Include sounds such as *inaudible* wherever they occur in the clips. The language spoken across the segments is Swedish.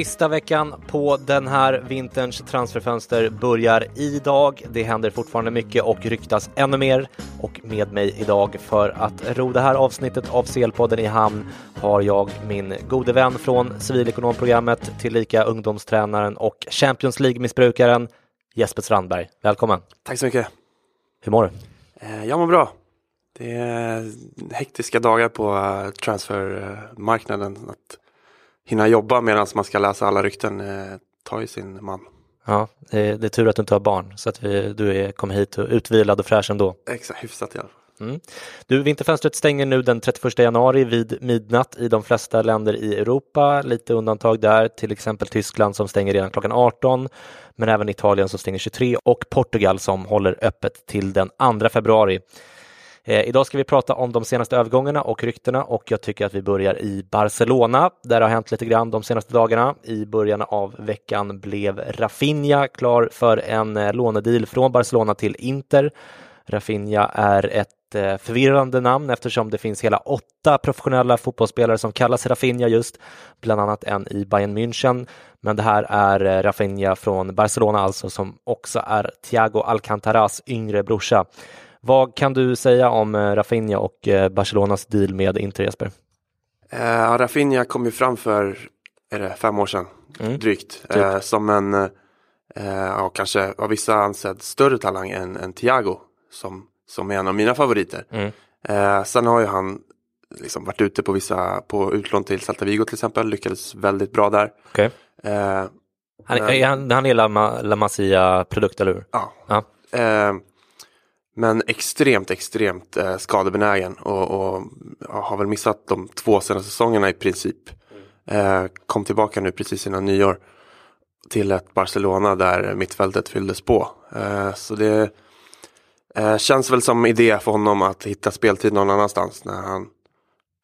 Sista veckan på den här vinterns transferfönster börjar idag. Det händer fortfarande mycket och ryktas ännu mer. Och med mig idag för att ro det här avsnittet av CL-podden i hamn har jag min gode vän från civilekonomprogrammet, tillika ungdomstränaren och Champions League-missbrukaren Jesper Strandberg. Välkommen! Tack så mycket! Hur mår du? Eh, Jag mår bra. Det är hektiska dagar på eh, transfermarknaden. Att hinna jobba medan man ska läsa alla rykten eh, tar ju sin man. Ja, det är, det är tur att du inte har barn så att vi, du är, kommer hit och utvilad och fräsch ändå. Exakt, hyfsat i alla fall. Mm. Du, vinterfönstret stänger nu den 31 januari vid midnatt i de flesta länder i Europa. Lite undantag där, till exempel Tyskland som stänger redan klockan 18, men även Italien som stänger 23 och Portugal som håller öppet till den 2 februari. Eh, idag ska vi prata om de senaste övergångarna och ryktena och jag tycker att vi börjar i Barcelona. Där det har hänt lite grann de senaste dagarna. I början av veckan blev Rafinha klar för en eh, lånedeal från Barcelona till Inter. Rafinha är ett eh, förvirrande namn eftersom det finns hela åtta professionella fotbollsspelare som kallas Rafinha just, bland annat en i Bayern München. Men det här är eh, Rafinha från Barcelona alltså som också är Thiago Alcantaras yngre brorsa. Vad kan du säga om eh, Rafinha och eh, Barcelonas deal med Inter Jesper? Eh, Rafinha kom ju fram för är det, fem år sedan, Mm. drygt. Eh, som en, eh, ja, kanske av vissa ansedd större talang än, än Thiago. Som, som är en av mina favoriter. Mm. Eh, sen har ju han liksom varit ute på vissa, på utlån till Celta Vigo till exempel. Lyckades väldigt bra där. Eh, Han, är han, han är La, La Masia-produkt, eller hur? Ja. Ja. Men extremt, extremt eh, skadebenägen och, och har väl missat de två senaste säsongerna i princip. Eh, kom tillbaka nu precis innan nyår till ett Barcelona där mittfältet fylldes på. Eh, så det eh, känns väl som idé för honom att hitta speltid någon annanstans när han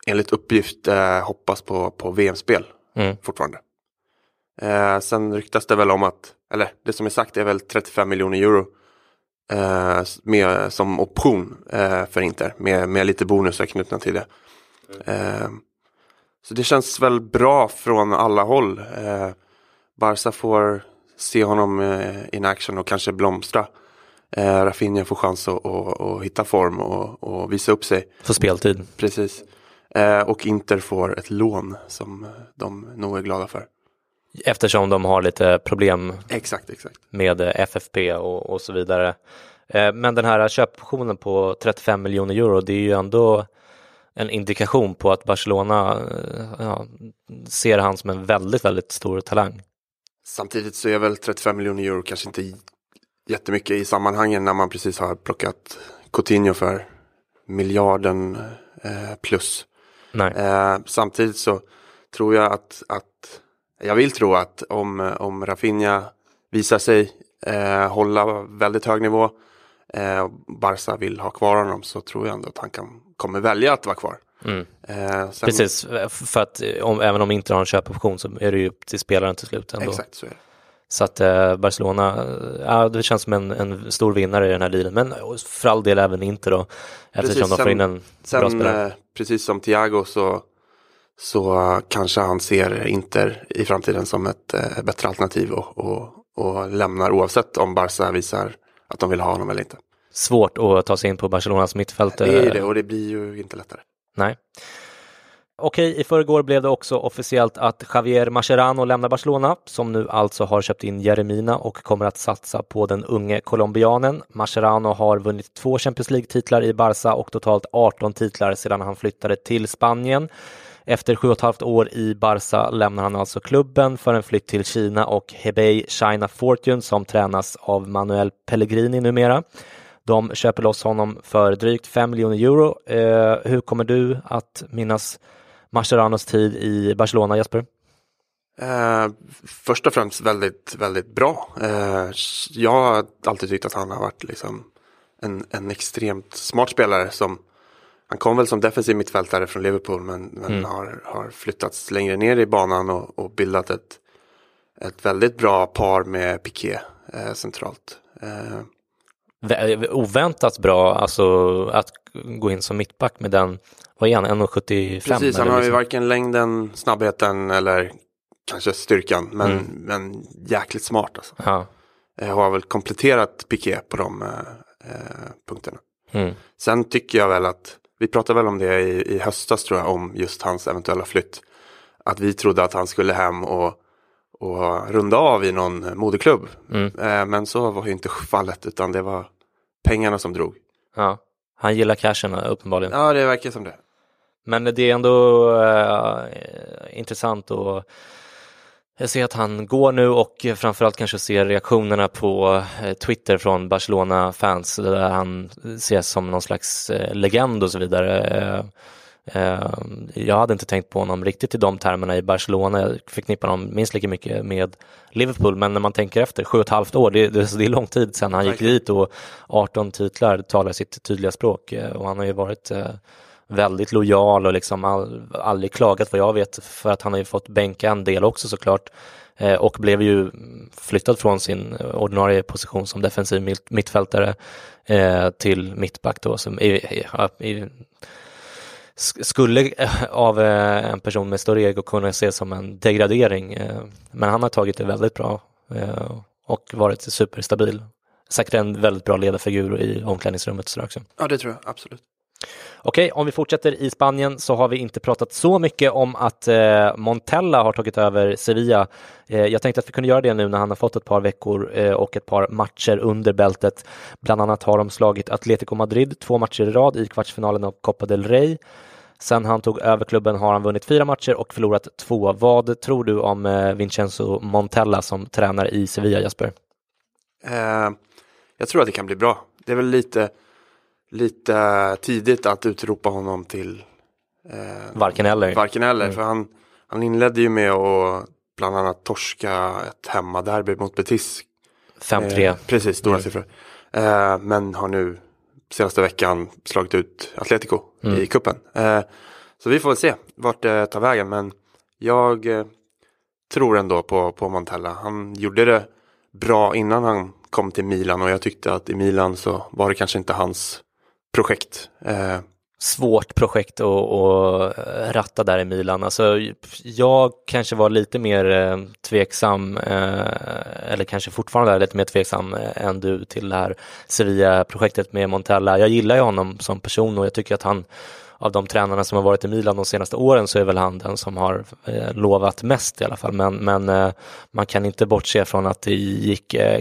enligt uppgift eh, hoppas på, på VM-spel Mm. fortfarande. Eh, sen ryktas det väl om att, eller det som är sagt är väl 35 miljoner euro med, som option eh, för Inter med, med lite bonusar knutna till det. Eh, så det känns väl bra från alla håll. Eh, Barca får se honom eh, in action och kanske blomstra. Eh, Rafinha får chans att, att, att hitta form och, och visa upp sig. För speltid. Precis. Eh, och Inter får ett lån som eh, de nog är glada för. Eftersom de har lite problem Exakt, exakt. med eh, FFP och, och så vidare. Eh, Men den här köpoptionen på 35 miljoner euro, det är ju ändå en indikation på att Barcelona eh, ja, ser han som en väldigt, väldigt stor talang. Samtidigt så är väl 35 miljoner euro kanske inte jättemycket i sammanhangen när man precis har plockat Coutinho för miljarden eh, plus. Eh, samtidigt så tror jag att, att jag vill tro att om, om Rafinha visar sig eh, hålla väldigt hög nivå eh, och Barca vill ha kvar honom så tror jag ändå att han kan, kommer välja att vara kvar. Mm. Eh, sen, Precis, för att eh, om, även om inte har en köpoption så är det ju upp till spelaren till slut ändå. Exakt så är det. Så att eh, Barcelona, eh, ja, det känns som en, en, stor vinnare i den här dealen, men för all del även inte då, eftersom precis, de får in en sen, bra spelare. Precis som Thiago så, så kanske han ser Inter i framtiden som ett eh, bättre alternativ och, och, och lämnar oavsett om Barca visar att de vill ha honom eller inte. Svårt att ta sig in på Barcelonas mittfält. Det är det och det blir ju inte lättare. Nej. Okej, i förrgår blev det också officiellt att Javier Mascherano lämnar Barcelona, som nu alltså har köpt in Jeremina och kommer att satsa på den unge colombianen. Mascherano har vunnit två Champions League-titlar i Barca och totalt 18 titlar sedan han flyttade till Spanien. Efter sju och ett halvt år i Barca lämnar han alltså klubben för en flytt till Kina och Hebei China Fortune som tränas av Manuel Pellegrini numera. De köper loss honom för drygt 5 miljoner euro. Eh, hur kommer du att minnas Mascheranos tid i Barcelona, Jesper? Eh, först och främst väldigt, väldigt bra. Eh, jag har alltid tyckt att han har varit liksom en, en extremt smart spelare som han kom väl som defensiv mittfältare från Liverpool men, men mm. har, har flyttats längre ner i banan och, och bildat ett, ett väldigt bra par med Piqué eh, centralt. Eh. Oväntat bra, alltså att gå in som mittback med den vad är han, 1,75? Precis, han har liksom? ju varken längden, snabbheten eller kanske styrkan. Men, mm. men jäkligt smart alltså. Ja. Jag har väl kompletterat Piqué på de eh, eh, punkterna. Mm. Sen tycker jag väl att, vi pratade väl om det i, i höstas tror jag, om just hans eventuella flytt. Att vi trodde att han skulle hem och, och runda av i någon moderklubb. Mm. Eh, men så var ju inte fallet, utan det var pengarna som drog. Ja, han gillar cashen uppenbarligen. Ja, det verkar som det. Men det är ändå äh, intressant och jag ser att han går nu och framförallt kanske ser reaktionerna på eh, Twitter från Barcelona-fans där han ses som någon slags eh, legend och så vidare. Jag hade inte tänkt på honom riktigt i de termerna i Barcelona. Jag förknippar honom minst lika mycket med Liverpool, men när man tänker efter, sju och ett halvt år, det, det, det är lång tid sedan han gick dit och 18 titlar talar sitt tydliga språk och han har ju varit väldigt lojal och liksom all, aldrig klagat vad jag vet för att han har ju fått bänka en del också såklart eh, och blev ju flyttad från sin ordinarie position som defensiv mittfältare eh, till mittback då som i, i, i, skulle eh, av eh, en person med större ego kunna ses som en degradering eh, men han har tagit det väldigt bra eh, och varit superstabil. Säkert en väldigt bra ledarfigur i omklädningsrummet så också. Ja det tror jag absolut. Okej, om vi fortsätter i Spanien så har vi inte pratat så mycket om att eh, Montella har tagit över Sevilla. Eh, jag tänkte att vi kunde göra det nu när han har fått ett par veckor eh, och ett par matcher under bältet. Bland annat har de slagit Atletico Madrid två matcher i rad i kvartsfinalen av Copa del Rey. Sen han tog över klubben har han vunnit fyra matcher och förlorat två. Vad tror du om eh, Vincenzo Montella som tränar i Sevilla, Jesper? Eh, jag tror att det kan bli bra. Det är väl lite lite tidigt att utropa honom till eh, varken eller. Varken eller, mm. för han, han inledde ju med att bland annat torska ett hemmaderby mot Betis. 5-3. Eh, precis, stora mm. siffror. Eh, men har nu senaste veckan slagit ut Atletico mm. i kuppen. Eh, så vi får väl se vart det tar vägen, men jag eh, tror ändå på, på Montella. Han gjorde det bra innan han kom till Milan och jag tyckte att i Milan så var det kanske inte hans projekt. Eh. Svårt projekt att, att eh, ratta där i Milan. Alltså, jag kanske var lite mer eh, tveksam, eh, eller kanske fortfarande är lite mer tveksam eh, än du till det här Sevilla-projektet med Montella. Jag gillar ju honom som person och jag tycker att han av de tränarna som har varit i Milan de senaste åren så är väl han den som har eh, lovat mest i alla fall. Men, men eh, man kan inte bortse från att det gick eh,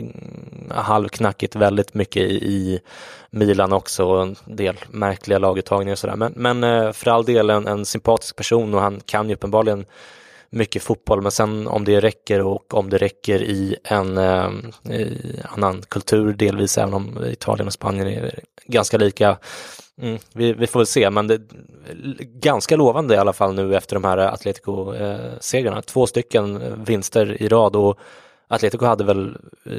halvknackigt väldigt mycket i, i Milan också och en del märkliga laguttagningar och sådär. Men, men eh, för all del en, en sympatisk person och han kan ju uppenbarligen mycket fotboll, men sen om det räcker och om det räcker i en eh, i annan kultur delvis, även om Italien och Spanien är ganska lika, Mm, vi, vi, får väl se, men det ganska lovande i alla fall nu efter de här Atletico-segrarna. Två stycken vinster i rad och Atletico hade väl, eh,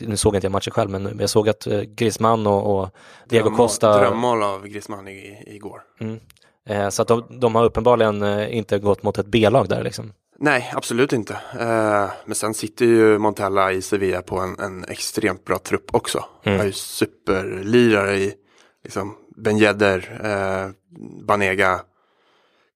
nu såg inte jag matchen själv, men jag såg att eh, Griezmann och, och Diego Dröm, Costa... Drömmål av Griezmann i, igår. Mm. Eh, så att de, de, har uppenbarligen inte gått mot ett B-lag där liksom. Nej, absolut inte. Eh, men sen sitter ju Montella i Sevilla på en, en extremt bra trupp också. Mm. Har ju superlirare i liksom Ben Yedder, eh, Banega,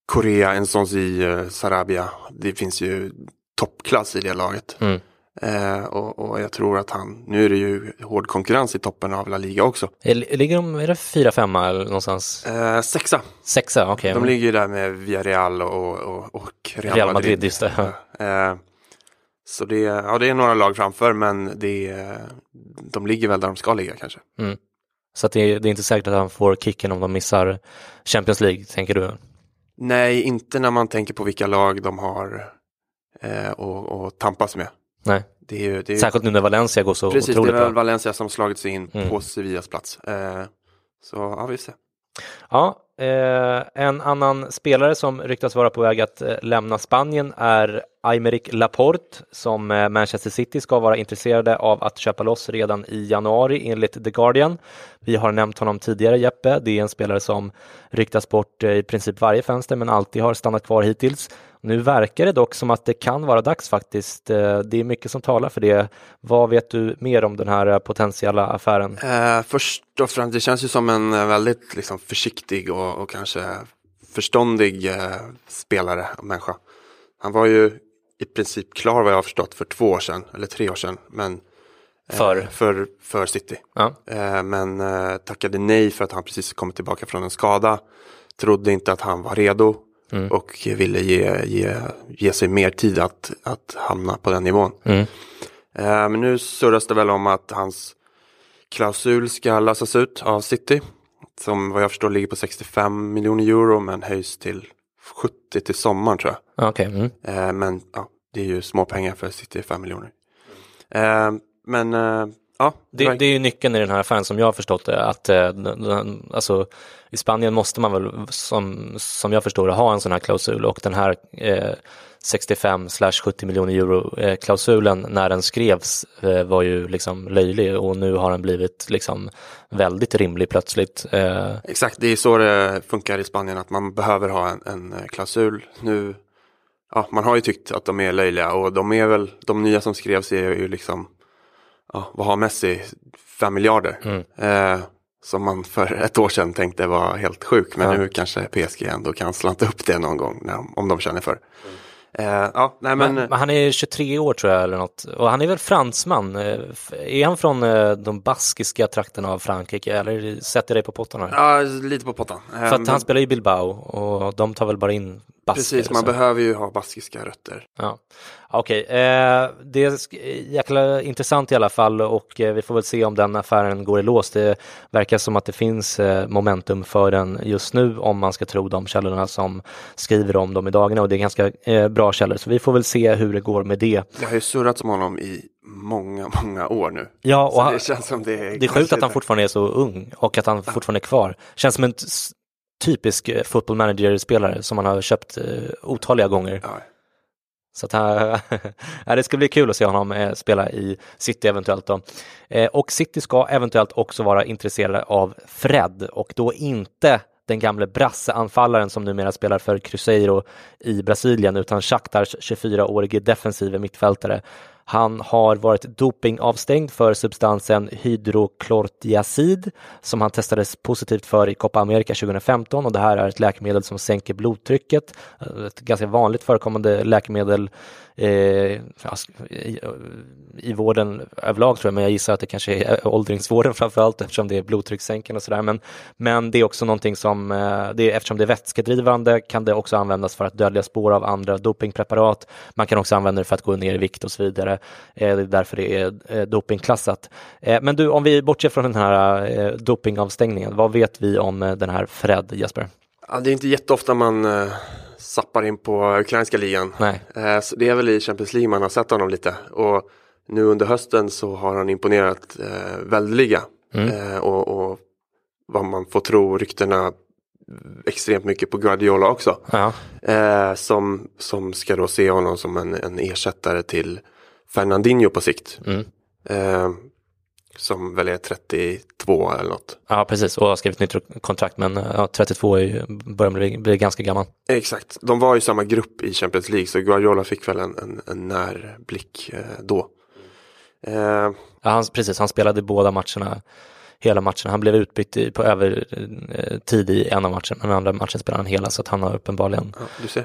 Korea, Ensonzi, eh, Sarabia. Det finns ju toppklass i det laget. Mm. Eh, och, och, jag tror att han, nu är det ju hård konkurrens i toppen av La Liga också. Ligger de, är det fyra, femma eller någonstans? Eh, sexa. Sexa, okej. Okay. De ligger ju där med Villarreal och, och, och Real, Real Madrid. Just det. Eh, så det, ja, det är några lag framför men det, de ligger väl där de ska ligga kanske. Mm. Så det är, det, är inte säkert att han får kicken om de missar Champions League, tänker du? Nej, inte när man tänker på vilka lag de har eh, och, och tampas med. Nej. Det är ju, det är Särskilt nu när Valencia går så Precis, otroligt bra. Precis, det är Valencia som slagit sig in mm. på Sevillas plats. Eh, så ja, vi ser. Ja, eh, en annan spelare som ryktas vara på väg att eh, lämna Spanien är Aymeric Laporte som eh, Manchester City ska vara intresserade av att köpa loss redan i januari enligt The Guardian. Vi har nämnt honom tidigare Jeppe, det är en spelare som ryktas bort eh, i princip varje fönster men alltid har stannat kvar hittills. Nu verkar det dock som att det kan vara dags faktiskt. Eh, det är mycket som talar för det. Vad vet du mer om den här potentiella affären? Eh, först och främst, det känns ju som en väldigt liksom, försiktig och, och kanske förståndig eh, spelare och människa. Han var ju i princip klar vad jag har förstått för två år sedan, eller tre år sedan. Men, för? Eh, för, för City. Ja. Eh, men eh, tackade nej för att han precis kommit tillbaka från en skada. Trodde inte att han var redo. Mm. Och ville ge, ge, ge sig mer tid att, att hamna på den nivån. Mm. Eh, men nu surras det väl om att hans klausul ska lösas ut av City. Som vad jag förstår ligger på 65 miljoner euro men höjs till 70 till sommaren tror jag. Okay. Mm. Eh, men ja, det är ju små pengar för City, 5 miljoner. Eh, men eh, ja. Det, det, är ju nyckeln i den här affären som jag har förstått det. Att, eh, alltså, I Spanien måste man väl som, som jag förstår det ha en sån här klausul och den här eh, 65 70 miljoner euro eh, när den skrevs eh, var ju liksom löjlig och nu har den blivit liksom väldigt rimlig plötsligt. Eh. Exakt, det är så det funkar i Spanien att man behöver ha en, en klausul. Nu, ja, man har ju tyckt att de är löjliga och de är väl, de nya som skrevs är ju liksom, ja, vad har Messi? 5 miljarder. Mm. Eh, som man för ett år sedan tänkte var helt sjuk. Men ja. nu kanske PSG ändå kan slanta upp det någon gång när, om de känner för. Mm. Uh, ja, nej, men... men... han är 23 år tror jag eller något och han är väl fransman. Eh, är han från uh, de baskiska trakterna av Frankrike eller sätter jag dig på pottan? Här? Ja, lite på pottan. För att han spelar i Bilbao och de tar väl bara in. Precis, man behöver ju ha baskiska rötter. Ja. Okej, okay. eh, det är jäkla intressant i alla fall och eh, vi får väl se om den affären går i lås. Det verkar som att det finns eh, momentum för den just nu om man ska tro de källorna som skriver om dem i dagarna och det är ganska eh, bra källor så vi får väl se hur det går med det. Det har ju surrats om honom i många, många år nu. Ja, och han, det känns som det är... Det är sjukt att han fortfarande är så ung och att han fortfarande är kvar. Känns som en typisk eh, football manager-spelare som man har köpt eh, otaliga gånger. Ja. Så att *laughs* här, det ska bli kul att se honom eh, spela i City eventuellt då. Och City ska eventuellt också vara intresserade av Fred och då inte den gamle brasseanfallaren som numera spelar för Cruzeiro i Brasilien utan Shakhtars 24-årige defensive mittfältare. Han har varit dopingavstängd för substansen hydroklortiazid som han testades positivt för i Copa America 2015 och det här är ett läkemedel som sänker blodtrycket. Ett ganska vanligt förekommande läkemedel eh, i, i vården överlag tror jag, men jag gissar att det kanske är *laughs* åldringsvården framförallt eftersom det är blodtryckssänkande och sådär. Men, men det är också någonting som, eh, det är, eftersom det är vätskedrivande kan det också användas för att dölja spår av andra dopingpreparat. Man kan också använda det för att gå ner i vikt och så vidare. Eh, det är därför det är eh, dopingklassat. Men du, om vi bortser från den här dopingavstängningen, vad vet vi om den här Fred, Jesper? Ja, det är inte jätteofta man sappar in på ukrainska ligan. Nej. Uh, så det är väl i Champions League man har sett honom lite. Och nu under hösten så har han imponerat uh, väldeliga. Mm. Uh, och, och, vad man får tro ryktena extremt mycket på Guardiola också. Ja. Eh, som, som ska då se honom som en, en ersättare till Fernandinho på sikt. Mm. Eh, som väl är 32 eller något. Ja, precis, och har skrivit nytt kontrakt, men ja, 32 är ju, börjar bli, bli ganska gammal. Exakt, de var i samma grupp i Champions League så Guardiola fick väl en, en, en närblick eh, då. Eh, Ja, han, precis, han spelade båda matcherna, hela matchen. Han blev utbytt på övertid i en av matcherna, men andra matchen spelade han hela, så att han har uppenbarligen ja, du ser.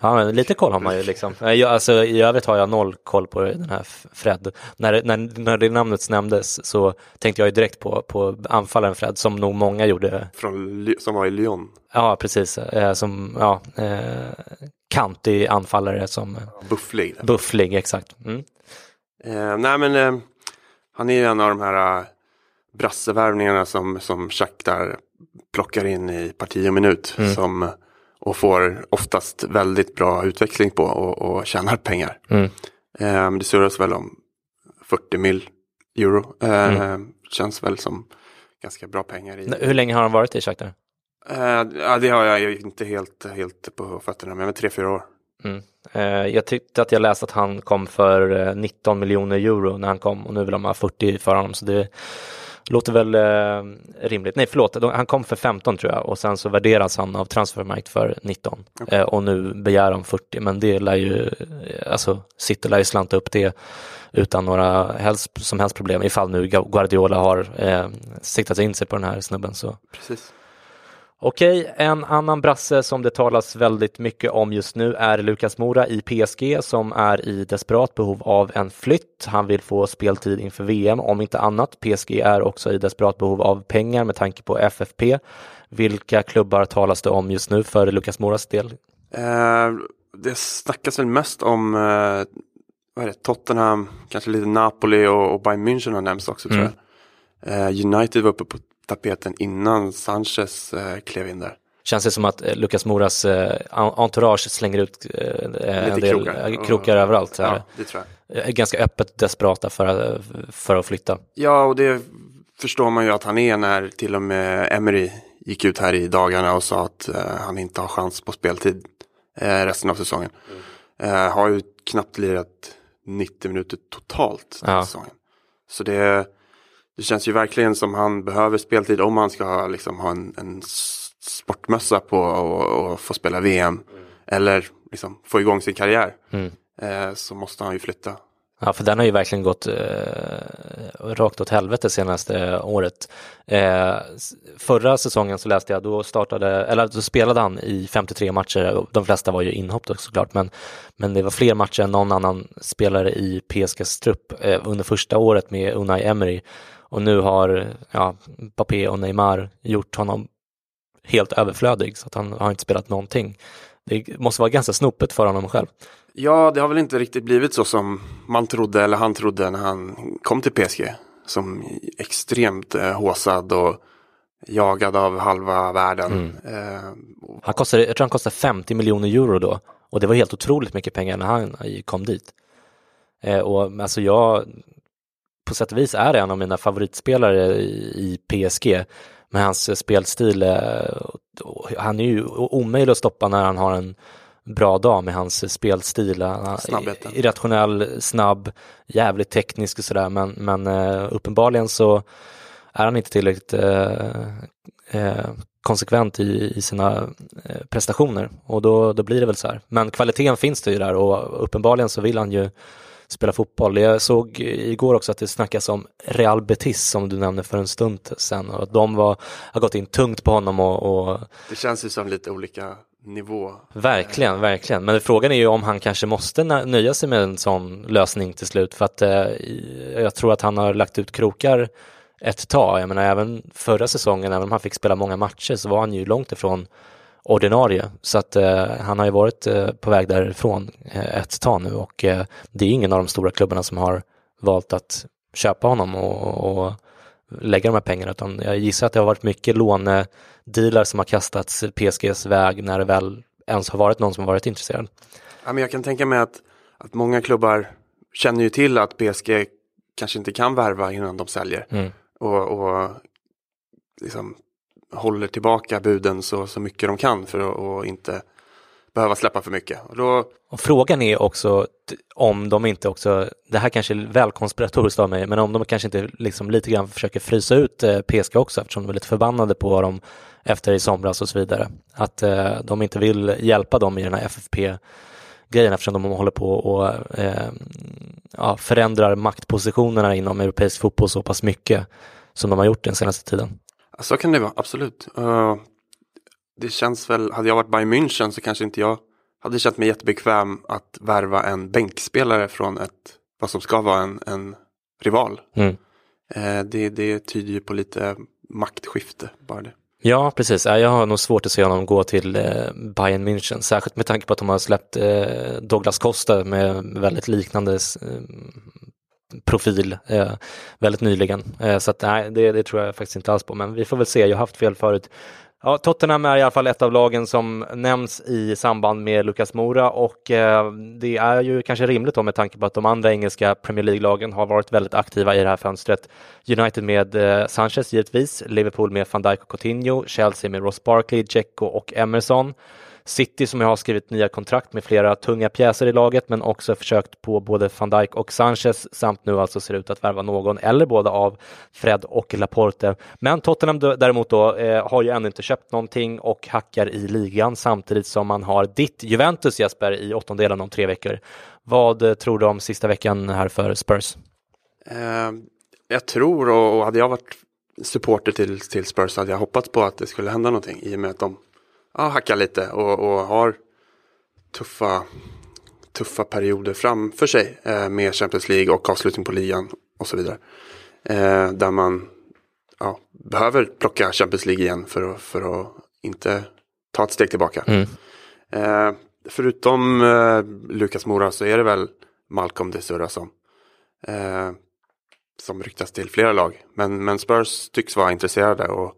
Ja, lite koll har man ju liksom. Eh, Jag, alltså, I övrigt har jag noll koll på den här Fred. När, när, när det namnet nämndes så tänkte jag ju direkt på, på anfallaren Fred, som nog många gjorde. Från, som var i Lyon. Ja, precis. Eh, som, ja, eh, kantig anfallare som Bufflig. bufflig, exakt. Mm. Eh, nej men eh, han är ju en av de här eh, brassevärvningarna som, som Shakhtar plockar in i parti och minut. Mm. Som, och får oftast väldigt bra utväxling på och, och tjänar pengar. Mm. Eh, det surras väl om 40 mil euro. Eh, Mm. Känns väl som ganska bra pengar i. Hur länge har han varit i Shakhtar? Eh, det har jag inte helt, helt på fötterna, men tre, fyra år. Mm. Eh, jag tyckte att jag läste att han kom för eh, 19 miljoner euro när han kom och nu vill de ha 40 för honom så det låter väl eh, rimligt. Nej förlåt, de- han kom för 15 tror jag och sen så värderas han av Transfermarkt för 19 eh, och nu begär de 40 men det lär ju, eh, alltså City lär ju slanta upp det utan några helst, som helst problem ifall nu Guardiola har eh, siktat in sig på den här snubben så Precis. Okej, en annan brasse som det talas väldigt mycket om just nu är Lukas Mora i PSG som är i desperat behov av en flytt. Han vill få speltid inför VM om inte annat. PSG är också i desperat behov av pengar med tanke på FFP. Vilka klubbar talas det om just nu för Lukas Moras del? Eh, det snackas väl mest om eh, vad är det, Tottenham, kanske lite Napoli och, och Bayern München har nämnts också tror Mm. jag. Eh, United var uppe på tapeten innan Sanchez eh, klev in där. Känns det som att eh, Lukas Moras eh, en- entourage slänger ut en del krokar. krokar, krokar överallt. Ja, det tror jag. Ganska öppet desperata för, att- för att flytta. Ja, och det förstår man ju att han är när till och med Emery gick ut här i dagarna och sa att han inte har chans på speltid resten av säsongen. Eh, har ju knappt lirat 90 minuter totalt den Ja. säsongen. Så det, det känns ju verkligen som han behöver speltid om han ska ha, liksom, ha en, en sportmössa på och, och få spela VM. Eller liksom, få igång sin karriär. Mm. Eh, så måste han ju flytta. Ja, för den har ju verkligen gått eh, rakt åt helvete senaste året. Eh, förra säsongen så läste jag, då startade, eller då spelade han i 53 matcher, de flesta var ju inhopp då såklart, men, men det var fler matcher än någon annan spelare i PSGs trupp eh, under första året med Unai Emery. Och nu har ja, Mbappé och Neymar gjort honom helt överflödig, så att han har inte spelat någonting. Det måste vara ganska snopet för honom själv. Ja, det har väl inte riktigt blivit så som man trodde eller han trodde när han kom till PSG. Som extremt eh, håsad och jagad av halva världen. Eh, och- Han kostade, jag tror han kostade 50 miljoner euro då och det var helt otroligt mycket pengar när han kom dit. Eh, och alltså jag, på sätt och vis är en av mina favoritspelare i, PSG med hans spelstil. Eh, han är ju omöjlig att stoppa när han har en bra dag med hans spelstil. Snabbheten. Irrationell, snabb, jävligt teknisk och sådär men, men eh, uppenbarligen så är han inte tillräckligt eh, eh, konsekvent i, i sina eh, prestationer och då, då blir det väl så här. Men kvaliteten finns det ju där och uppenbarligen så vill han ju spela fotboll. Jag såg igår också att det snackas om Real Betis som du nämnde för en stund sedan och att de var, har gått in tungt på honom och, och det känns ju som lite olika nivå. Verkligen, verkligen. Men frågan är ju om han kanske måste nö- nöja sig med en sån lösning till slut för att eh, jag tror att han har lagt ut krokar ett tag. Jag menar även förra säsongen, även om han fick spela många matcher så var han ju långt ifrån ordinarie. Så att eh, han har ju varit eh, på väg därifrån eh, ett tag nu och eh, det är ingen av de stora klubbarna som har valt att köpa honom och, och lägga de här pengarna utan jag gissar att det har varit mycket lånedealar som har kastats PSGs väg när det väl ens har varit någon som har varit intresserad. Ja, men jag kan tänka mig att, att många klubbar känner ju till att PSG kanske inte kan värva innan de säljer. Mm. Och, och liksom håller tillbaka buden så, så mycket de kan för att och inte behöva släppa för mycket. Och då... och frågan är också om de inte också, det här kanske är väl konspiratoriskt av mig, men om de kanske inte liksom lite grann försöker frysa ut eh, PSG också eftersom de är lite förbannade på dem efter i somras och så vidare. Att eh, de inte vill hjälpa dem i den här FFP grejen eftersom de håller på och eh, ja, förändrar maktpositionerna inom europeisk fotboll så pass mycket som de har gjort den senaste tiden. Så kan det vara, absolut. Uh, det känns väl, hade jag varit Bayern München så kanske inte jag hade känt mig jättebekväm att värva en bänkspelare från ett, vad som ska vara en, en rival. Mm. Uh, det, det tyder ju på lite maktskifte, bara det. Ja, precis. Jag har nog svårt att se honom gå till eh, Bayern München, särskilt med tanke på att de har släppt Douglas Costa med väldigt liknande profil eh, väldigt nyligen. Eh, så att, nej, det, det, tror jag faktiskt inte alls på, men vi får väl se. Jag har haft fel förut. Ja, Tottenham är i alla fall ett av lagen som nämns i samband med Lucas Mora och eh, det är ju kanske rimligt då med tanke på att de andra engelska Premier League-lagen har varit väldigt aktiva i det här fönstret. United med eh, Sanchez givetvis, Liverpool med van Dijk och Coutinho, Chelsea med Ross Barkley, Dzeko och Emerson. City som har skrivit nya kontrakt med flera tunga pjäser i laget men också försökt på både van Dijk och Sanchez samt nu alltså ser ut att värva någon eller båda av Fred och Laporte. Men Tottenham däremot då eh, har ju ännu inte köpt någonting och hackar i ligan samtidigt som man har ditt Juventus Jesper i åttondelen om tre veckor. Vad eh, tror du om sista veckan här för Spurs? Eh, jag tror och hade jag varit supporter till, till Spurs hade jag hoppats på att det skulle hända någonting i och med att de ja, hackar lite och, och har tuffa, tuffa perioder framför sig eh, med Champions League och avslutning på ligan och så vidare. Eh, där man ja, behöver plocka Champions League igen för att, för att inte ta ett steg tillbaka. Mm. Eh, förutom eh, Lukas Mora så är det väl Malcolm de Sura som, eh, som ryktas till flera lag. Men, men Spurs tycks vara intresserade och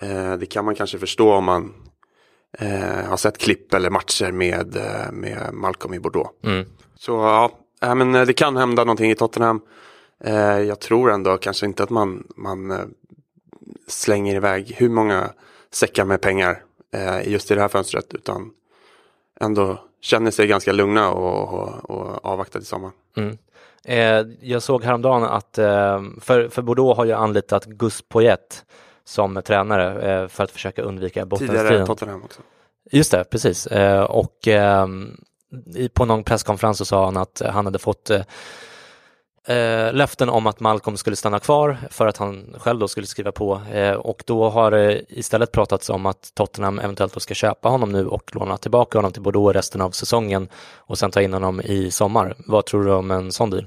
eh, det kan man kanske förstå om man eh, har sett klipp eller matcher med, eh, med Malcolm i Bordeaux. Mm. Så ja, men eh, det kan hända någonting i Tottenham. Eh, jag tror ändå kanske inte att man, man eh, slänger iväg hur många säckar med pengar eh, just i det här fönstret utan ändå känner sig ganska lugna och, och, och avvaktar till sommaren. Mm. Eh, jag såg häromdagen att, för, för Bordeaux har ju anlitat Gus Poyet som tränare eh, för att försöka undvika bottenstriden. Tidigare Tottenham också. Just det, precis. Eh, och ehm, på någon presskonferens så sa han att han hade fått eh, löften om att Malcolm skulle stanna kvar för att han själv då skulle skriva på och då har det istället pratats om att Tottenham eventuellt då ska köpa honom nu och låna tillbaka honom till Bordeaux resten av säsongen och sen ta in honom i sommar. Vad tror du om en sån deal?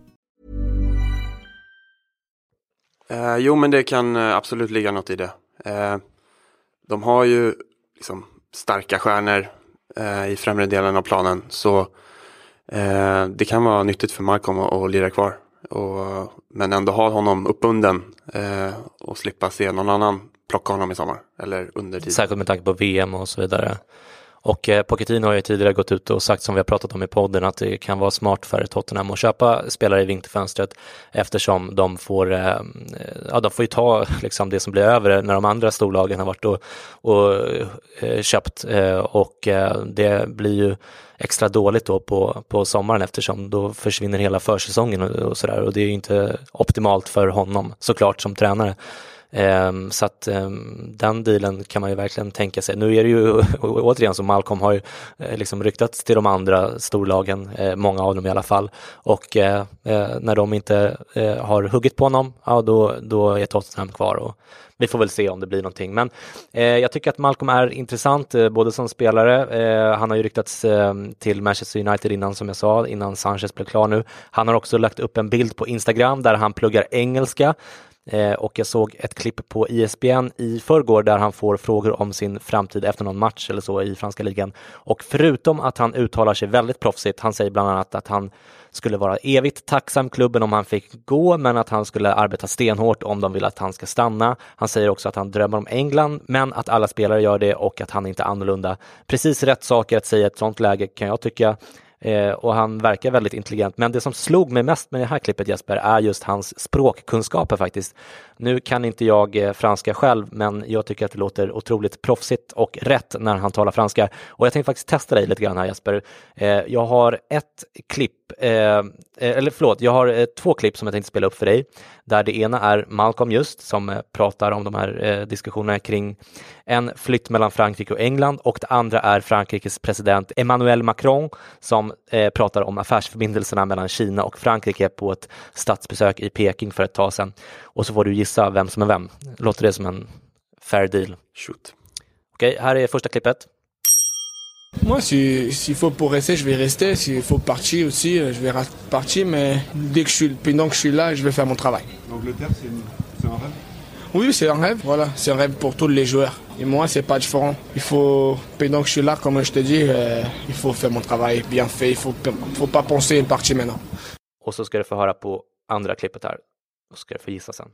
Eh, jo, men det kan eh, absolut ligga något i det. Eh, de har ju liksom starka stjärnor eh, i främre delen av planen. Så eh, det kan vara nyttigt för Malcolm att, att lira kvar. Och, men ändå ha honom uppbunden eh, och slippa se någon annan plocka honom i sommar. Eller under tiden. Särskilt med tanke på VM och så vidare. Och eh, Pochettino har ju tidigare gått ut och sagt som vi har pratat om i podden att det kan vara smart för Tottenham att köpa spelare i vinterfönstret eftersom de får, eh, ja, de får ju ta *laughs* liksom det som blir över när de andra storlagen har varit och, och eh, köpt eh, och eh, det blir ju extra dåligt då på, på sommaren eftersom då försvinner hela försäsongen och, och sådär och det är ju inte optimalt för honom såklart som tränare. Ehm, så att ehm, den dealen kan man ju verkligen tänka sig. Nu är det ju *laughs* återigen så Malcolm har ju eh, liksom ryktats till de andra storlagen, eh, många av dem i alla fall. Och eh, eh när de inte eh, har huggit på honom, ja då, då är Tottenham kvar. Och vi får väl se om det blir någonting. Men eh, jag tycker att Malcolm är intressant, eh, både som spelare, eh, han har ju ryktats ehm, till Manchester United innan som jag sa, innan Sanchez blev klar nu. Han har också lagt upp en bild på Instagram där han pluggar engelska. Eh, och jag såg ett klipp på ISBN i förrgår där han får frågor om sin framtid efter någon match eller så i franska ligan. Och förutom att han uttalar sig väldigt proffsigt, han säger bland annat att han skulle vara evigt tacksam klubben om han fick gå, men att han skulle arbeta stenhårt om de vill att han ska stanna. Han säger också att han drömmer om England, men att alla spelare gör det och att han inte är annorlunda. Precis rätt saker att säga i ett sånt läge kan jag tycka. Eh, och han verkar väldigt intelligent. Men det som slog mig mest med det här klippet Jesper är just hans språkkunskaper faktiskt. Nu kan inte jag eh, franska själv, men jag tycker att det låter otroligt proffsigt och rätt när han talar franska. Och jag tänkte faktiskt testa dig lite grann här Jesper. Eh, jag har ett klipp Eh, eh eller förlåt, jag har eh, två klipp som jag tänkte spela upp för dig. Där det ena är Malcolm just som eh, pratar om de här eh, diskussionerna kring en flytt mellan Frankrike och England och det andra är Frankrikes president Emmanuel Macron som eh, pratar om affärsförbindelserna mellan Kina och Frankrike på ett statsbesök i Peking för ett tag sedan. Och så får du gissa vem som är vem. Låter det som en fair deal? Shoot. Okej, här är första klippet. Moi, s'il si, faut pour rester, je vais rester. S'il faut partir aussi, je vais partir. Mais dès que je suis, pendant que je suis là, je vais faire mon travail. L'Angleterre, c'est un rêve? Oui, c'est un rêve. Voilà, c'est un rêve pour tous les joueurs. Et moi, c'est pas différent. Il faut, pendant que je suis là, comme je te dis, euh, il faut faire mon travail bien fait. Il faut, faut pas penser à partir maintenant. Och så ska du få höra på andra klippet här. Och så ska du få gissa sen.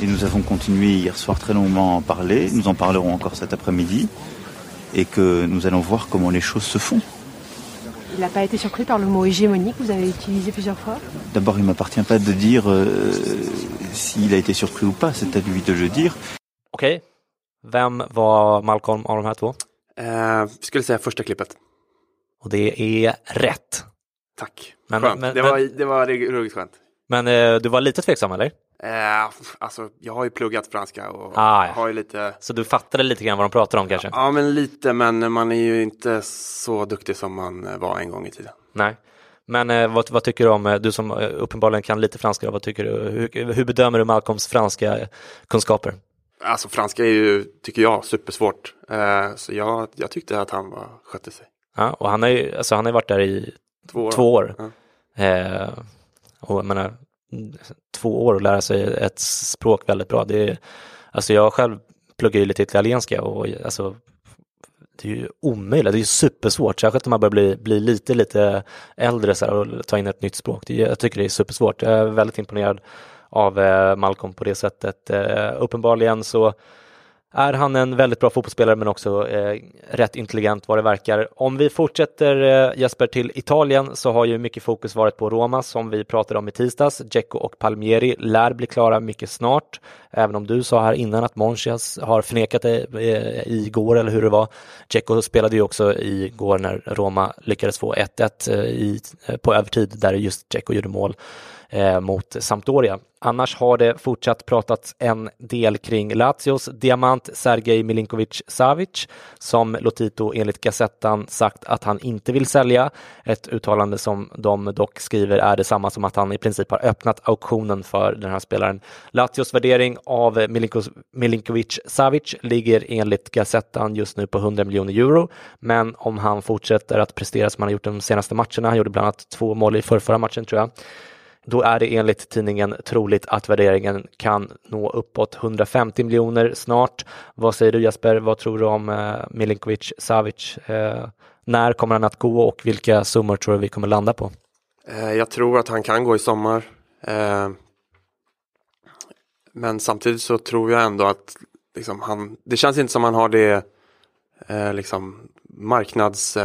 Et nous avons continué hier soir très longuement à en parler. Nous en parlerons encore cet après-midi. Et que nous allons voir comment les choses se font. Il n'a pas été surpris par le mot hégémonique, vous avez utilisé plusieurs fois D'abord, il ne m'appartient pas de dire euh, s'il a été surpris ou pas, c'est à lui de le dire. Okej, okay. vem var Malcolm av de här två? Uh, skulle säga första klippet. Och det är rätt. Tack, men, skönt. Men, det, var, det var ruggigt skönt. Men uh, du var lite tveksam eller? Eh, alltså, jag har ju pluggat franska och ah, ja. har ju lite... Så du fattade lite grann vad de pratar om kanske? Ja, men lite, men man är ju inte så duktig som man var en gång i tiden. Nej. Men eh, vad, vad, tycker du om, eh, du som eh, uppenbarligen kan lite franska, vad tycker du, hur, hur bedömer du Malcolms franska kunskaper? Alltså franska är ju, tycker jag, supersvårt. Eh, så jag, jag tyckte att han var, skötte sig. Ja, och han har ju alltså, han har varit där i två år. Två år. Ja. Eh, och jag menar, två år och lära sig ett språk väldigt bra. Det är, alltså jag själv pluggar ju lite italienska och alltså, det är ju omöjligt, det är ju supersvårt, särskilt om man börjar bli, bli lite, lite äldre så här, och ta in ett nytt språk. Det, jag tycker det är supersvårt. Jag är väldigt imponerad av eh, Malcolm på det sättet. Eh, uppenbarligen så är han en väldigt bra fotbollsspelare men också eh, rätt intelligent vad det verkar. Om vi fortsätter eh, Jesper till Italien så har ju mycket fokus varit på Roma som vi pratade om i tisdags. Dzeko och Palmieri lär bli klara mycket snart. Även om du sa här innan att Monchias har förnekat det eh, igår eller hur det var. Dzeko spelade ju också igår när Roma lyckades få 1-1 eh, i, eh, på övertid där just Dzeko gjorde mål eh, mot Sampdoria. Annars har det fortsatt pratats en del kring Lazios diamant Sergej Milinkovic Savic som Lotito enligt Gazettan sagt att han inte vill sälja. Ett uttalande som de dock skriver är detsamma som att han i princip har öppnat auktionen för den här spelaren. Lazios värdering av Milinko, Milinkovic Savic ligger enligt Gazettan just nu på 100 miljoner euro. Men om han fortsätter att prestera som han har gjort de senaste matcherna, han gjorde bland annat två mål i förra matchen tror jag, då är det enligt tidningen troligt att värderingen kan nå uppåt 150 miljoner snart. Vad säger du Jesper? Vad tror du om eh, Milinkovic Savic? Eh, när kommer han att gå och vilka summor tror du vi kommer landa på? Eh, jag tror att han kan gå i sommar. Eh, men samtidigt så tror jag ändå att liksom, han, det känns inte som han har det eh, liksom, marknads...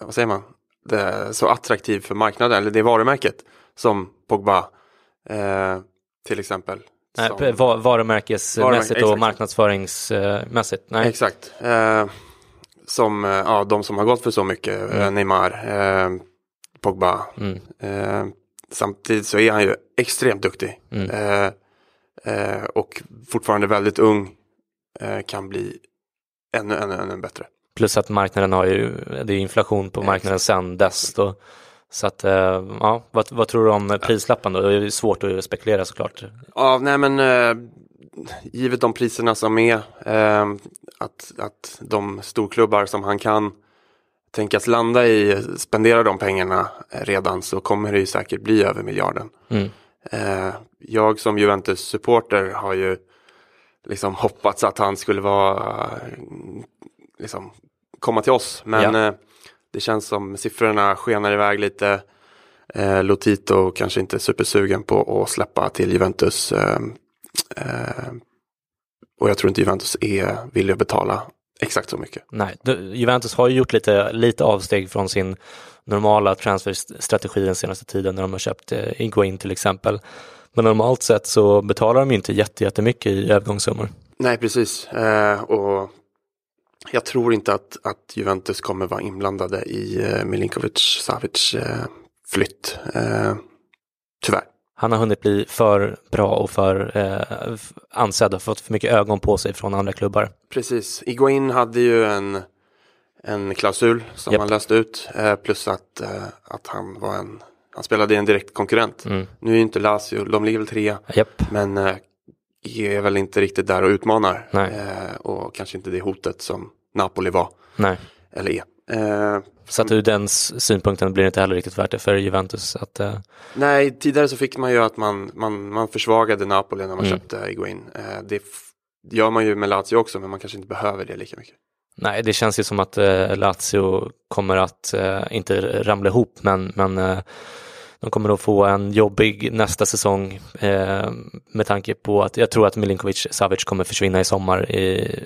Vad säger man? Det så attraktiv för marknaden, eller det varumärket som Pogba eh, till exempel. Nej, som, varumärkesmässigt och marknadsföringsmässigt. Nej. Exakt. Eh, som ja, de som har gått för så mycket, mm. Neymar, eh, Pogba. Mm. Eh, samtidigt så är han ju extremt duktig. Mm. Eh, eh, och fortfarande väldigt ung. kan bli ännu, ännu, ännu bättre. Plus att marknaden har ju, det är inflation på marknaden sedan dess. Då. Så att, eh, ja, vad, vad, tror du om prislappen då? Det är svårt att spekulera såklart. Ja, nej men eh, givet de priserna som är, eh, att, att de storklubbar som han kan tänkas landa i spendera de pengarna redan så kommer det ju säkert bli över miljarden. Mm. Eh, jag som Juventus-supporter har ju liksom hoppats att han skulle vara liksom komma till oss. Men ja. eh, det känns som siffrorna skenar iväg lite. Eh, Lotito kanske inte är supersugen på att släppa till Juventus. Eh, eh och jag tror inte Juventus är villiga att betala exakt så mycket. Nej, Juventus har ju gjort lite, lite avsteg från sin normala transferstrategi den senaste tiden när de har köpt Iguain till exempel. Men normalt sett så betalar de inte jättemycket i övergångssummor. Nej, precis. Eh, och jag tror inte att, att Juventus kommer vara inblandade i eh, Milinkovic Savic eh, flytt. Eh, tyvärr. Han har hunnit bli för bra och för eh, ansedd och fått för mycket ögon på sig från andra klubbar. Precis. Iguain hade ju en, en klausul som yep. han löste ut. Eh, plus att, eh, att han var en han spelade i en direkt konkurrent. Mm. Nu är inte Lazio, de ligger väl trea. Yep. Men eh, är väl inte riktigt där och utmanar. Eh, och kanske inte det hotet som Napoli var. Nej. Eller är. Eh, så att ur den synpunkten blir det inte heller riktigt värt det för Juventus. Att, eh... Nej, tidigare så fick man ju att man, man, man försvagade Napoli när man mm. köpte Iguain. Eh, det gör man ju med Lazio också, men man kanske inte behöver det lika mycket. Nej, det känns ju som att eh, Lazio kommer att, eh, inte ramla ihop, men, men de kommer att få en jobbig nästa säsong eh, med tanke på att jag tror att Milinkovic Savic kommer försvinna i sommar, i,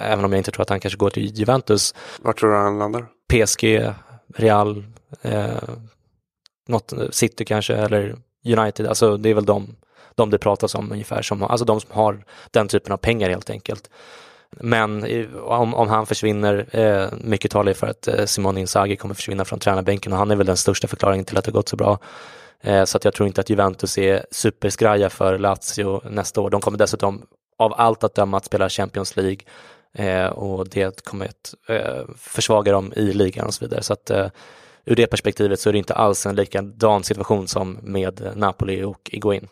även om jag inte tror att han kanske går till Juventus. Var tror du han landar? PSG, Real, eh, något, City kanske eller United, alltså det är väl de, de det pratas om ungefär, som, alltså de som har den typen av pengar helt enkelt. Men om, om han försvinner, eh, mycket talar för att eh, Simone Inzaghi kommer försvinna från tränarbänken och han är väl den största förklaringen till att det gått så bra. Eh, så att jag tror inte att Juventus är superskraja för Lazio nästa år. De kommer dessutom av allt att döma att spela Champions League eh, och det kommer att eh, försvaga dem i ligan och så vidare. Så att eh, ur det perspektivet så är det inte alls en likadan situation som med Napoli och Iguain.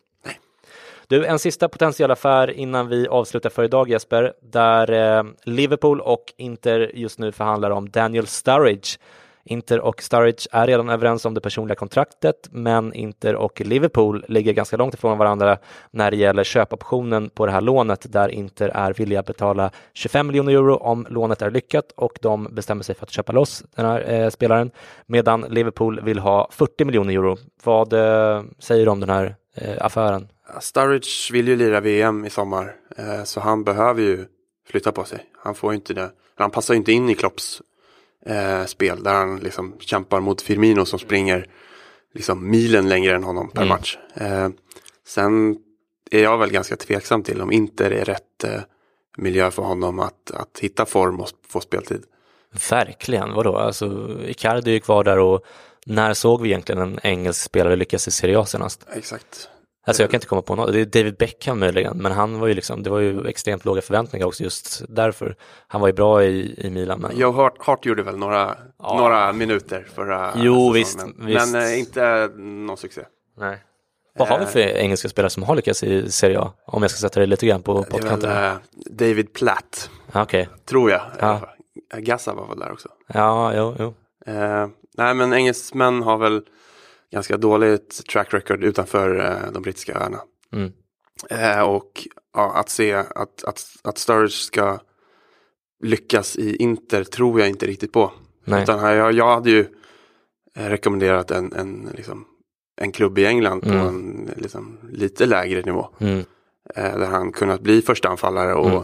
Du, en sista potentiell affär innan vi avslutar för idag Jesper, där eh, Liverpool och Inter just nu förhandlar om Daniel Sturridge. Inter och Sturridge är redan överens om det personliga kontraktet, men Inter och Liverpool ligger ganska långt ifrån varandra när det gäller köpoptionen på det här lånet, där Inter är villiga att betala 25 miljoner euro om lånet är lyckat och de bestämmer sig för att köpa loss den här eh, spelaren, medan Liverpool vill ha 40 miljoner euro. Vad eh, säger du om den här eh, affären? Sturridge vill ju lira VM i sommar eh, så han behöver ju flytta på sig. Han får inte det. Han passar inte in i Klopps eh, spel där han liksom kämpar mot Firmino som springer liksom milen längre än honom per mm. match. Eh, sen är jag väl ganska tveksam till om Inter är rätt miljö för honom att, att hitta form och få speltid. Verkligen, vadå? Alltså, Icardi är ju kvar där och när såg vi egentligen en engelsk spelare lyckas i Serie A senast? Exakt. Alltså jag kan inte komma på något, det är David Beckham möjligen, men han var ju liksom, det var ju extremt låga förväntningar också just därför. Han var ju bra i, i Milan. Men... Joe Hart, Hart gjorde väl några, Ja. några minuter förra Jo, säsongen, visst, men, visst. men eh, inte någon succé. Nej. Vad har vi för engelska spelare som har lyckats i Serie A? Om jag ska sätta det lite grann på pottkanten. eh, David Platt, Ja, Okej, tror jag. Ja. Gassa var väl där också. ja, jo, jo. Eh, nej, men engelsmän har väl ganska dåligt track record utanför eh, de brittiska öarna. Mm. Eh, och ja, att se att, att, att Sturridge ska lyckas i Inter tror jag inte riktigt på. Nej. Utan jag, jag hade ju eh, rekommenderat en, en, liksom, en klubb i England på Mm. en liksom, lite lägre nivå. Mm. Där han kunnat bli första anfallare och, Mm.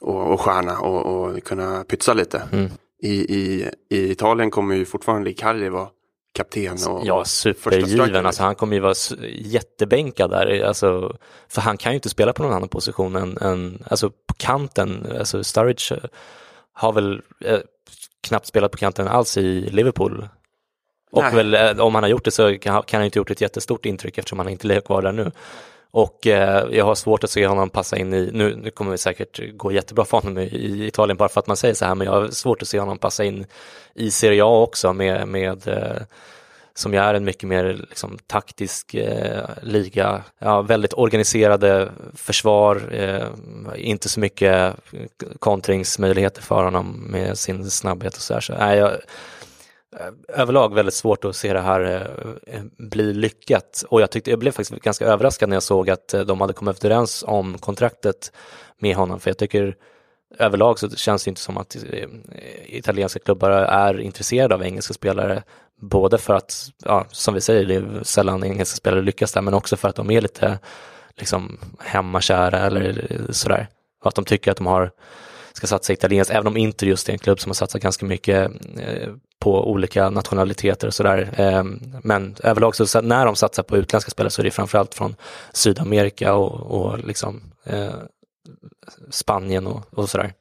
och, och stjärna och, och kunna pytsa lite. Mm. I, i, I Italien kommer ju fortfarande Icardi vara kapten. Och, Ja, och första supergiven. Alltså, han kommer ju vara jättebänkad där. Alltså, för han kan ju inte spela på någon annan position än, än alltså på kanten. Alltså Sturridge eh, har väl eh, knappt spelat på kanten alls i Liverpool. Och väl, eh, om han har gjort det så kan, kan han inte gjort ett jättestort intryck eftersom han inte lever kvar där nu. Och eh, jag har svårt att se honom passa in i, nu, nu kommer det säkert gå jättebra för honom i, i Italien bara för att man säger så här, men jag har svårt att se honom passa in i Serie A också med, med eh, som ju är en mycket mer liksom, taktisk eh, liga. Ja, väldigt organiserade försvar, eh, inte så mycket kontringsmöjligheter för honom med sin snabbhet och så här. Så, nej, jag, Eh, överlag väldigt svårt att se det här eh, eh, bli lyckat. Och jag, tyckte, jag blev faktiskt ganska överraskad när jag såg att de hade kommit överens om kontraktet med honom. För jag tycker överlag så känns det inte som att italienska klubbar är intresserade av engelska spelare. Både för att, ja, som vi säger, det är sällan engelska spelare lyckas där, men också för att de är lite liksom, hemmakära eller sådär. Och att de tycker att de har, ska satsa italienskt, även om inte just är en klubb som har satsat ganska mycket på olika nationaliteter och sådär. Eh, men överlag så när de satsar på utländska spelare så är det framförallt från Sydamerika och, och liksom eh, Spanien och, och sådär.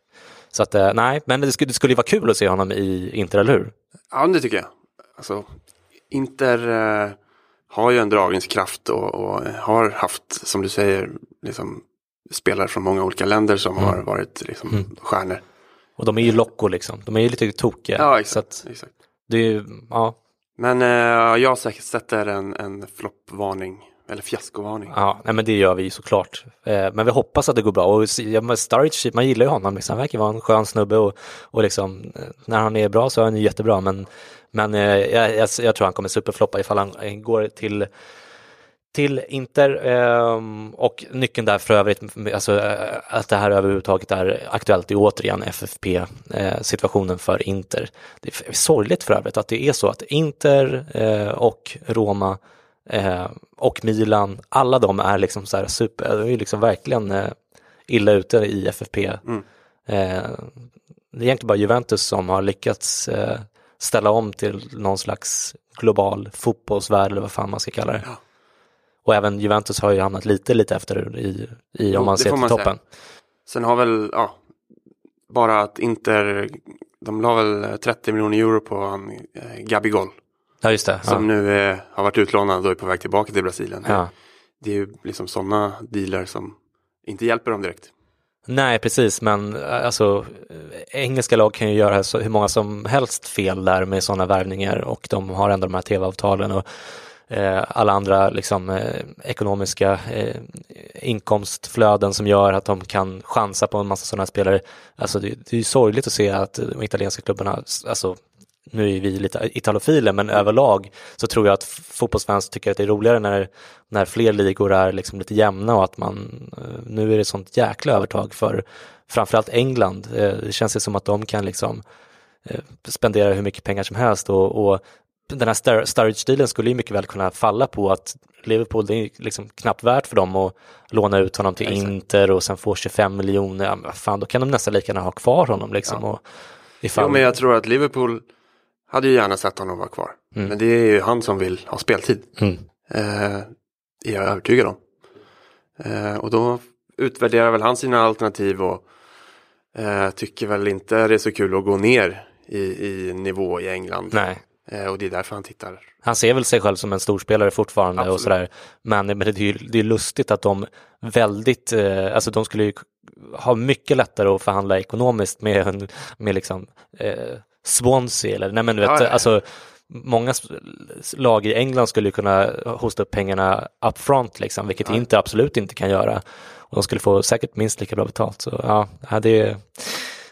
Så att eh, nej, men det skulle, det skulle ju vara kul att se honom i Inter, eller hur? Ja, det tycker jag. Alltså, Inter eh, har ju en dragningskraft och, och har haft, som du säger, liksom, spelare från många olika länder som Mm. har varit liksom, Mm. stjärnor. Och de är ju Locko liksom, de är ju lite tokiga. Ja, Så exakt. att exakt. det är ju, ja, Men eh, jag sätter en, en floppvarning, eller fiaskovarning. ja, nej men det gör vi såklart. Eh, men vi hoppas att det går bra. Och ja, Sturridge, man gillar ju honom, liksom. han verkar vara en skön snubbe och, och liksom, eh, när han är bra så är han ju jättebra. Men, men eh, jag, jag, jag tror han kommer superfloppa ifall han eh, går till till Inter ehm, och nyckeln där för övrigt, alltså eh, att det här överhuvudtaget är aktuellt är återigen FFP-situationen för Inter. Det är sorgligt för övrigt att det är så att Inter eh, och Roma eh, och Milan, alla de är liksom så här super, de är liksom verkligen eh, illa ute i FFP. Mm. Eh, det är egentligen bara Juventus som har lyckats eh, ställa om till någon slags global fotbollsvärld eller vad fan man ska kalla det. Ja. Och även Juventus har ju hamnat lite, lite efter i, i om man det ser till man säga. toppen. Sen har väl, ja, bara att Inter, de la väl 30 miljoner euro på han, eh, Gabigol. Ja, just det. Som ja. nu eh, har varit utlånad och är på väg tillbaka till Brasilien. Ja. Det är ju liksom sådana dealer som inte hjälper dem direkt. Nej, precis, men eh, alltså eh, engelska lag kan ju göra så, hur många som helst fel där med sådana värvningar och de har ändå de här tv-avtalen och Eh, alla andra liksom, eh, ekonomiska eh, inkomstflöden som gör att de kan chansa på en massa sådana spelare. Alltså det, det är ju sorgligt att se att de italienska klubbarna, alltså nu är vi lite italofiler, men överlag så tror jag att fotbollsfans tycker att det är roligare när, när fler ligor är liksom lite jämna och att man, eh, nu är det sånt jäkla övertag för framförallt England. Eh, det känns ju som att de kan liksom spendera hur mycket pengar som helst och, och den här Stur- Sturridge-dealen skulle ju mycket väl kunna falla på att Liverpool, det är liksom knappt värt för dem att låna ut honom till Exakt. Inter och sen få 25 miljoner, ja, men fan, då kan de nästan lika gärna ha kvar honom liksom. Ja. Och ifall, Jo, men jag tror att Liverpool hade ju gärna sett honom vara kvar. Mm. Men det är ju han som vill ha speltid. Mm. Eh, är jag övertygad om. Eh, och då utvärderar väl han sina alternativ och eh, tycker väl inte det är så kul att gå ner i, i nivå i England. Nej. Eh, och det är därför han tittar. Han ser väl sig själv som en storspelare fortfarande Absolut. och sådär. Men, men det är ju det är lustigt att de väldigt, eh, alltså de skulle ju ha mycket lättare att förhandla ekonomiskt med, en- med liksom eh, Swansea eller nej men du vet, Ja, ja. alltså många lag i England skulle kunna hosta upp pengarna up front liksom, vilket Ja. inte absolut inte kan göra. Och de skulle få säkert minst lika bra betalt. Så ja, ja, det är,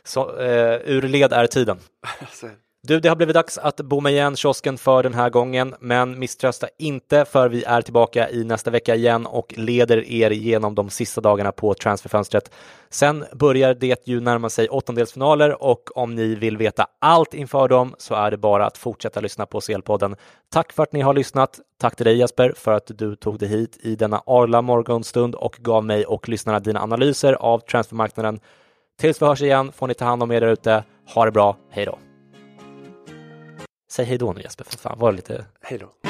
så, eh, ur led är tiden. *laughs* Du, det har blivit dags att bomma igen kiosken för den här gången, men misströsta inte för vi är tillbaka i nästa vecka igen och leder er genom de sista dagarna på transferfönstret. Sen börjar det ju närma sig åttondelsfinaler och om ni vill veta allt inför dem så är det bara att fortsätta lyssna på CL-podden. Tack för att ni har lyssnat. Tack till dig Jesper för att du tog dig hit i denna arla morgonstund och gav mig och lyssnarna dina analyser av transfermarknaden. Tills vi hörs igen får ni ta hand om er där ute. Ha det bra. Hej då! Säg hej då nu Jesper, för fan, var lite... hej då.